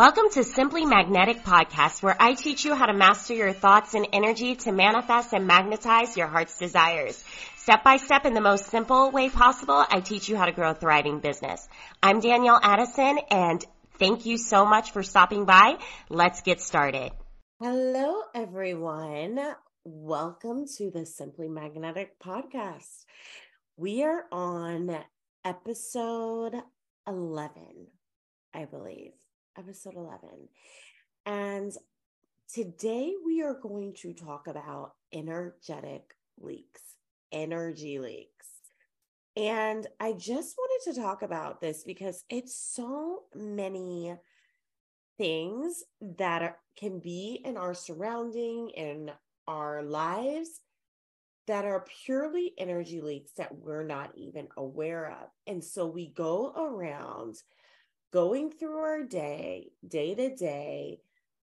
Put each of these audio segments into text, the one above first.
Welcome to Simply Magnetic Podcast, where I teach you how to master your thoughts and energy to manifest and magnetize your heart's desires. Step by step in the most simple way possible, I teach you how to grow a thriving business. I'm Danielle Addison and thank you so much for stopping by. Let's get started. Hello, everyone. Welcome to the Simply Magnetic Podcast. We are on episode 11, I believe episode 11. And today we are going to talk about energetic leaks, energy leaks. And I just wanted to talk about this because it's so many things that are, can be in our surrounding, in our lives that are purely energy leaks that we're not even aware of. And so we go around going through our day, day to day,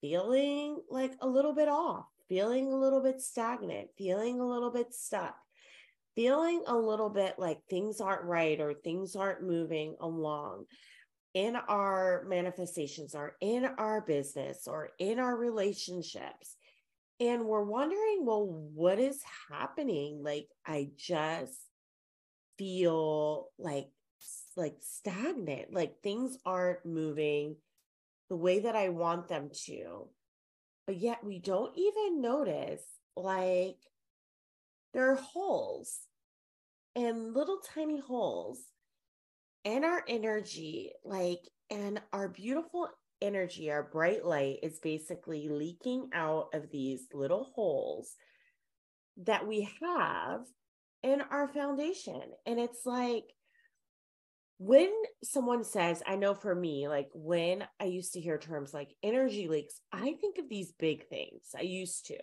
feeling like a little bit off, feeling a little bit stagnant, feeling a little bit stuck, feeling a little bit like things aren't right or things aren't moving along in our manifestations or in our business or in our relationships. And we're wondering, well, what is happening? Like, I just feel like like stagnant, like things aren't moving the way that I want them to. But yet we don't even notice like there are holes and little tiny holes in our energy, like, and our beautiful energy, our bright light is basically leaking out of these little holes that we have in our foundation. And it's like, when someone says, I know for me, like when I used to hear terms like energy leaks, I think of these big things. I used to.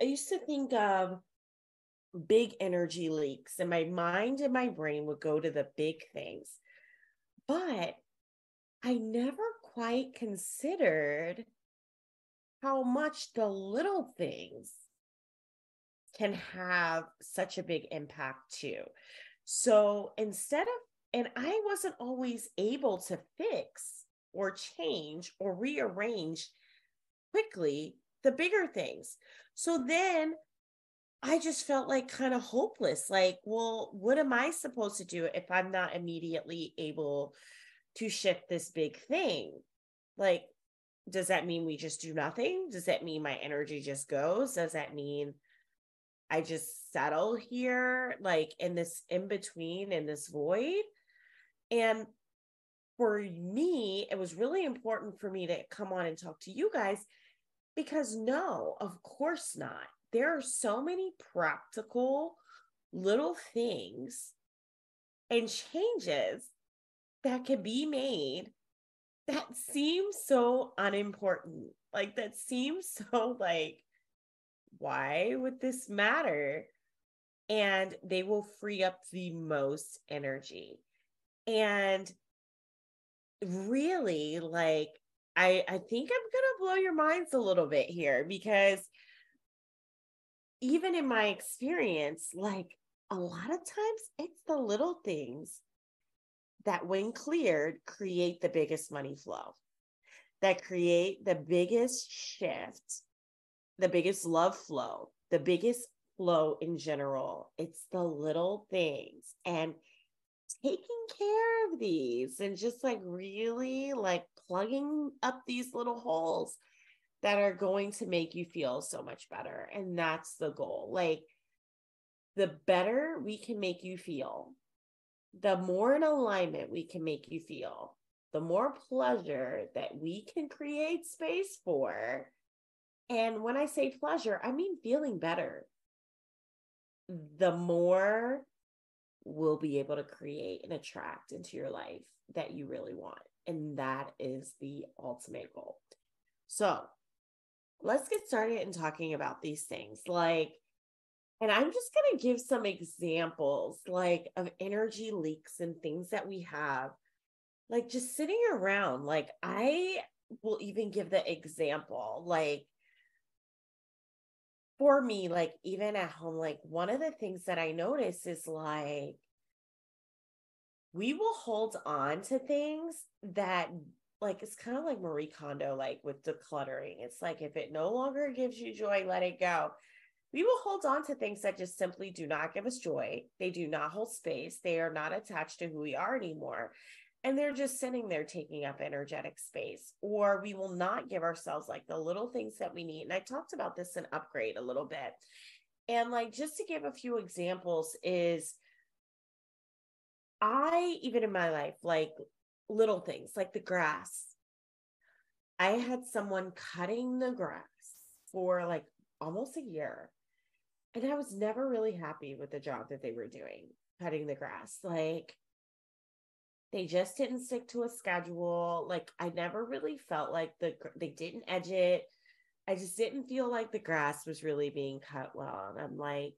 I used to think of big energy leaks, and my mind and my brain would go to the big things. But I never quite considered how much the little things can have such a big impact too. So instead of and I wasn't always able to fix or change or rearrange quickly the bigger things. So then I just felt like kind of hopeless. Like, well, what am I supposed to do if I'm not immediately able to shift this big thing? Like, does that mean we just do nothing? Does that mean my energy just goes? Does that mean I just settle here, like in this in between, in this void? And for me, it was really important for me to come on and talk to you guys because no, of course not. There are so many practical little things and changes that can be made that seem so unimportant. Like, that seems so like, why would this matter? And they will free up the most energy and really like i i think i'm gonna blow your minds a little bit here because even in my experience like a lot of times it's the little things that when cleared create the biggest money flow that create the biggest shift the biggest love flow the biggest flow in general. It's the little things. And of these and just like really like plugging up these little holes that are going to make you feel so much better. And that's the goal. Like the better we can make you feel, the more in alignment we can make you feel, the more pleasure that we can create space for. And when I say pleasure, I mean feeling better. The more will be able to create and attract into your life that you really want. And that is the ultimate goal. So let's get started in talking about these things. Like, and I'm just going to give some examples like of energy leaks and things that we have, like just sitting around. Like, I will even give the example, like, for me, like even at home, like one of the things that I notice is like we will hold on to things that like it's kind of like Marie Kondo, like with decluttering. It's like if it no longer gives you joy, let it go. We will hold on to things that just simply do not give us joy. They do not hold space. They are not attached to who we are anymore. And they're just sitting there taking up energetic space. Or we will not give ourselves like the little things that we need. And I talked about this in Upgrade a little bit. And like just to give a few examples, is I, even in my life, like little things like the grass. I had someone cutting the grass for like almost a year. And I was never really happy with the job that they were doing, cutting the grass. Like, they just didn't stick to a schedule. Like, I never really felt like the they didn't edge it. I just didn't feel like the grass was really being cut well. And I'm like,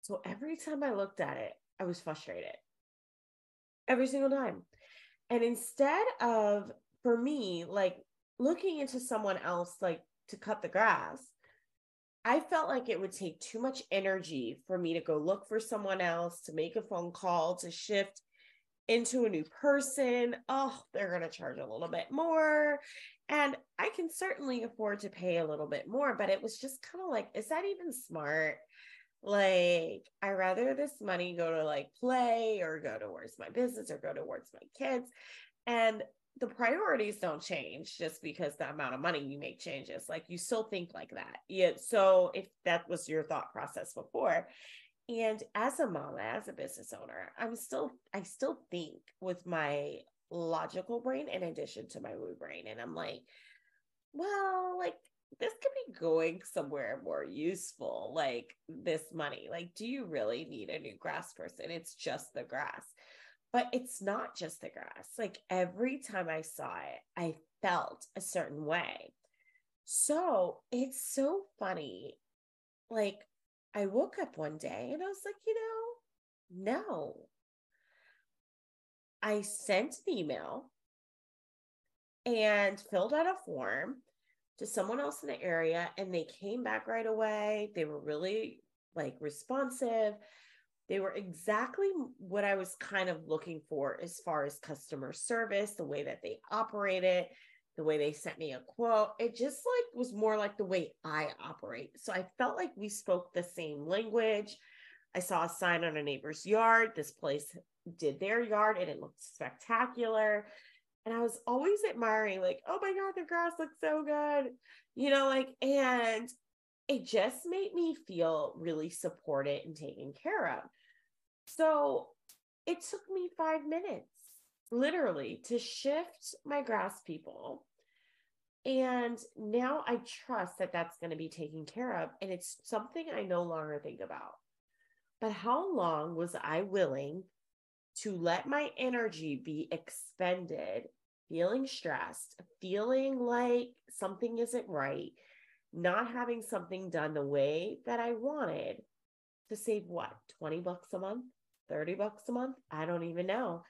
so every time I looked at it, I was frustrated. Every single time. And instead of, for me, like looking into someone else, like to cut the grass, I felt like it would take too much energy for me to go look for someone else, to make a phone call, to shift into a new person. Oh, they're going to charge a little bit more. And I can certainly afford to pay a little bit more, but it was just kind of like, is that even smart? Like, I rather this money go to like play or go towards my business or go towards my kids. And the priorities don't change just because the amount of money you make changes. Like you still think like that. Yeah. So if that was your thought process before. And as a mom, as a business owner, I'm still, I still think with my logical brain in addition to my woo brain. And I'm like, well, like this could be going somewhere more useful, like this money. Like, do you really need a new grass person? It's just the grass. But it's not just the grass. Like every time I saw it, I felt a certain way. So it's so funny. Like, I woke up one day and I was like, you know, no. I sent an email and filled out a form to someone else in the area and they came back right away. They were really like responsive. They were exactly what I was kind of looking for as far as customer service, the way that they operated, the way they sent me a quote. It just like was more like the way I operate. So I felt like we spoke the same language. I saw a sign on a neighbor's yard. This place did their yard and it looked spectacular. And I was always admiring, like, oh my God, the grass looks so good. You know, like, and it just made me feel really supported and taken care of. So it took me five minutes, literally, to shift my grass people. And now I trust that that's going to be taken care of. And it's something I no longer think about. But how long was I willing to let my energy be expended, feeling stressed, feeling like something isn't right, not having something done the way that I wanted to save what, 20 bucks a month, 30 bucks a month? I don't even know.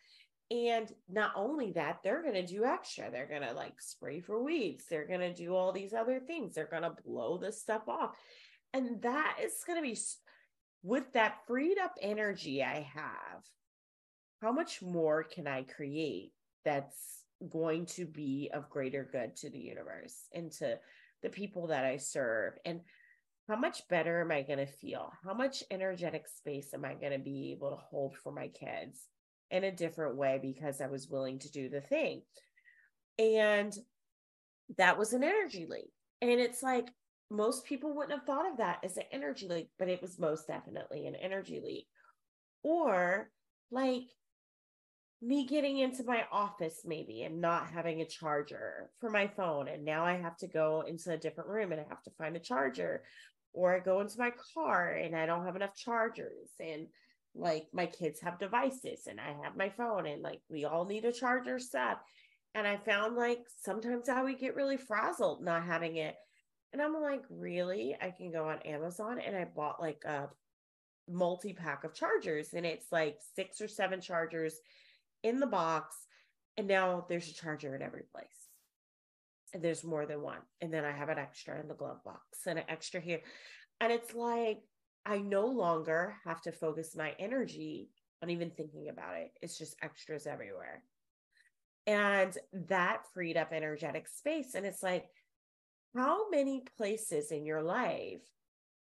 And not only that, they're going to do extra. They're going to like spray for weeds. They're going to do all these other things. They're going to blow this stuff off. And that is going to be with that freed up energy I have how much more can I create that's going to be of greater good to the universe and to the people that I serve? And how much better am I going to feel? How much energetic space am I going to be able to hold for my kids in a different way because I was willing to do the thing? And that was an energy leak. And it's like most people wouldn't have thought of that as an energy leak, but it was most definitely an energy leak. Or like me getting into my office maybe and not having a charger for my phone and now i have to go into a different room and i have to find a charger or i go into my car and i don't have enough chargers and like my kids have devices and i have my phone and like we all need a charger set and i found like sometimes i would get really frazzled not having it and i'm like really i can go on amazon and i bought like a multi pack of chargers and it's like six or seven chargers in the box, and now there's a charger in every place. And there's more than one. And then I have an extra in the glove box and an extra here. And it's like I no longer have to focus my energy on even thinking about it. It's just extras everywhere. And that freed up energetic space. And it's like, how many places in your life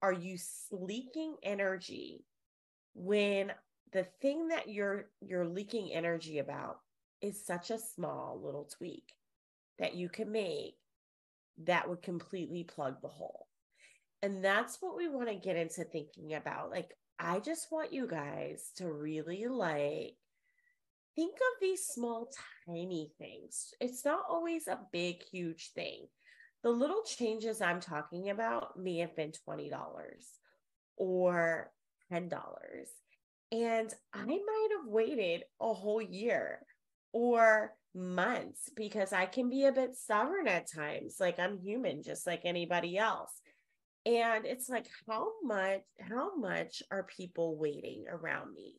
are you leaking energy when the thing that you're you're leaking energy about is such a small little tweak that you can make that would completely plug the hole. And that's what we want to get into thinking about. Like, I just want you guys to really like think of these small, tiny things. It's not always a big, huge thing. The little changes I'm talking about may have been $20 or $10. And I might have waited a whole year or months because I can be a bit stubborn at times. Like I'm human, just like anybody else. And it's like, how much, how much are people waiting around me?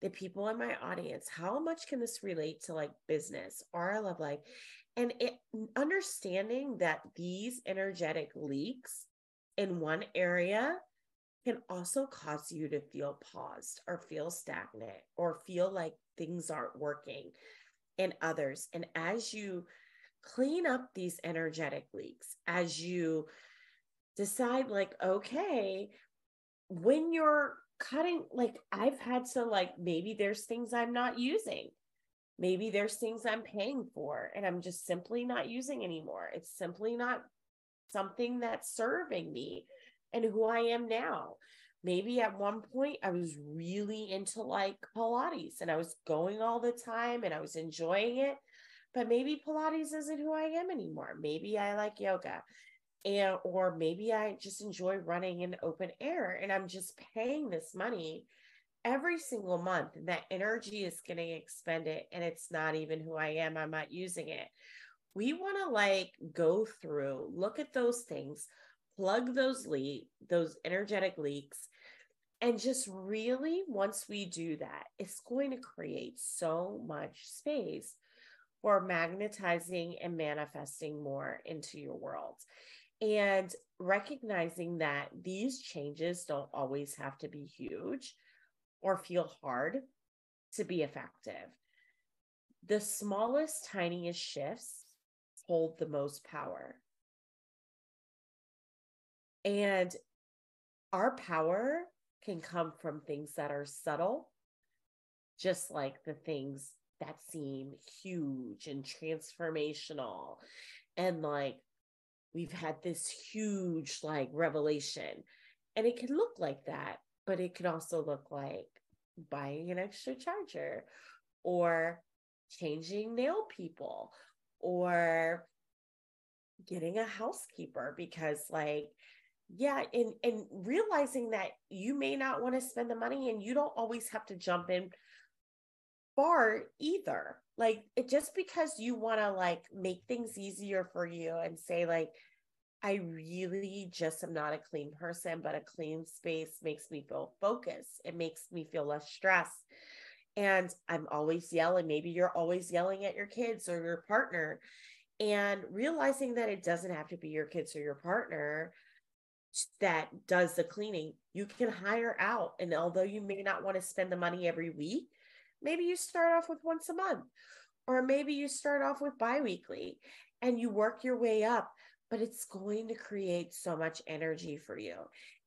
The people in my audience, how much can this relate to like business or love life? And it understanding that these energetic leaks in one area can also cause you to feel paused or feel stagnant or feel like things aren't working in others. And as you clean up these energetic leaks, as you decide, like, okay, when you're cutting, like, I've had to, like, maybe there's things I'm not using. Maybe there's things I'm paying for and I'm just simply not using anymore. It's simply not something that's serving me and who I am now maybe at one point I was really into like Pilates and I was going all the time and I was enjoying it. But maybe Pilates isn't who I am anymore. Maybe I like yoga. And or maybe I just enjoy running in open air and I'm just paying this money every single month and that energy is getting expended and it's not even who I am. I'm not using it. We want to like go through, look at those things, plug those leak, those energetic leaks, and just really, once we do that, it's going to create so much space for magnetizing and manifesting more into your world. And recognizing that these changes don't always have to be huge or feel hard to be effective. The smallest, tiniest shifts hold the most power. And our power can come from things that are subtle, just like the things that seem huge and transformational. And like we've had this huge like revelation. And it can look like that, but it can also look like buying an extra charger or changing nail people or getting a housekeeper because like yeah and and realizing that you may not want to spend the money and you don't always have to jump in far either. Like it just because you want to like make things easier for you and say like i really just am not a clean person but a clean space makes me feel focused. It makes me feel less stressed. And i'm always yelling. Maybe you're always yelling at your kids or your partner. And realizing that it doesn't have to be your kids or your partner that does the cleaning, you can hire out. And although you may not want to spend the money every week, maybe you start off with once a month, or maybe you start off with biweekly and you work your way up, but it's going to create so much energy for you.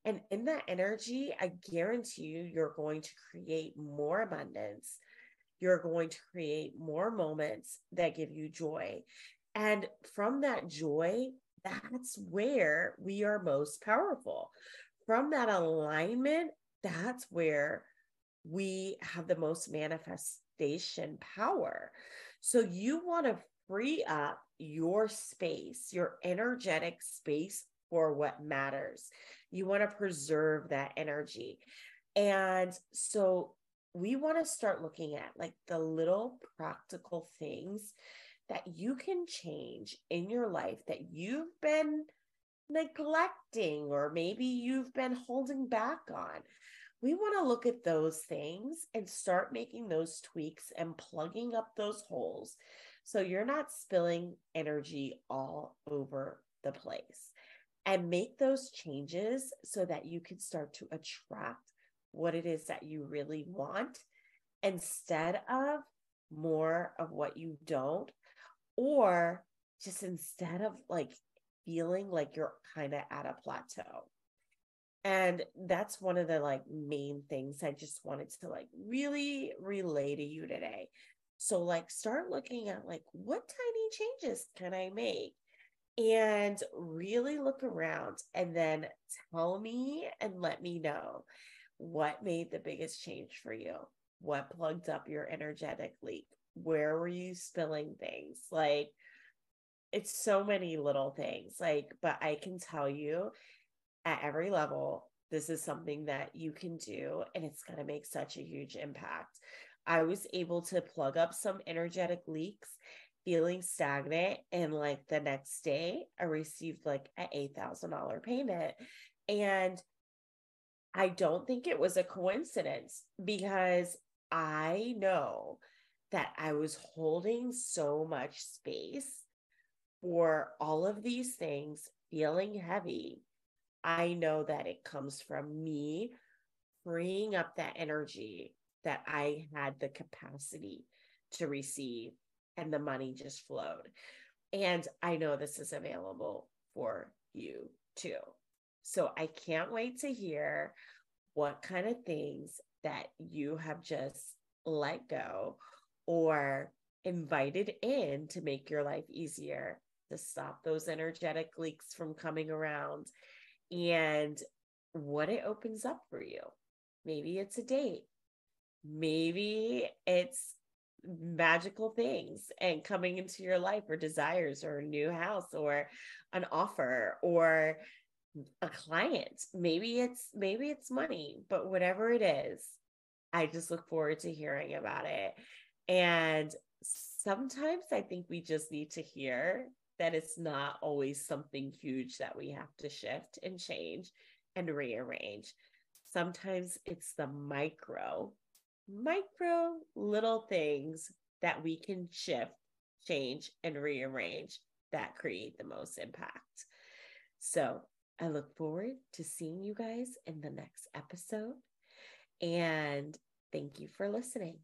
And in that energy, I guarantee you, you're going to create more abundance. You're going to create more moments that give you joy. And from that joy, that's where we are most powerful. From that alignment, that's where we have the most manifestation power. So you want to free up your space, your energetic space for what matters. You want to preserve that energy. And so we want to start looking at like the little practical things that you can change in your life that you've been neglecting or maybe you've been holding back on. We want to look at those things and start making those tweaks and plugging up those holes so you're not spilling energy all over the place. And make those changes so that you can start to attract what it is that you really want instead of more of what you don't, or just instead of like feeling like you're kind of at a plateau. And that's one of the like main things I just wanted to like really relay to you today. So like start looking at like what tiny changes can I make? And really look around and then tell me and let me know what made the biggest change for you? What plugged up your energetic leak? Where were you spilling things? Like it's so many little things. Like, but I can tell you at every level, this is something that you can do and it's going to make such a huge impact. I was able to plug up some energetic leaks, feeling stagnant. And like the next day, I received like an $8,000 payment. And I don't think it was a coincidence because I know that I was holding so much space for all of these things feeling heavy. I know that it comes from me freeing up that energy that I had the capacity to receive, and the money just flowed. And I know this is available for you too. So I can't wait to hear what kind of things that you have just let go or invited in to make your life easier, to stop those energetic leaks from coming around, and what it opens up for you. Maybe it's a date. Maybe it's magical things and coming into your life or desires or a new house or an offer or a client maybe it's maybe it's money but whatever it is i just look forward to hearing about it and sometimes i think we just need to hear that it's not always something huge that we have to shift and change and rearrange sometimes it's the micro micro little things that we can shift change and rearrange that create the most impact so I look forward to seeing you guys in the next episode. And thank you for listening.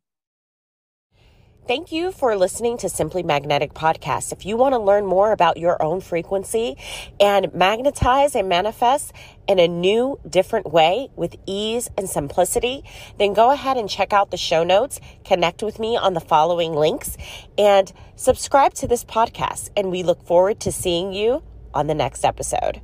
Thank you for listening to Simply Magnetic Podcast. If you want to learn more about your own frequency and magnetize and manifest in a new, different way with ease and simplicity, then go ahead and check out the show notes, connect with me on the following links, and subscribe to this podcast. And we look forward to seeing you on the next episode.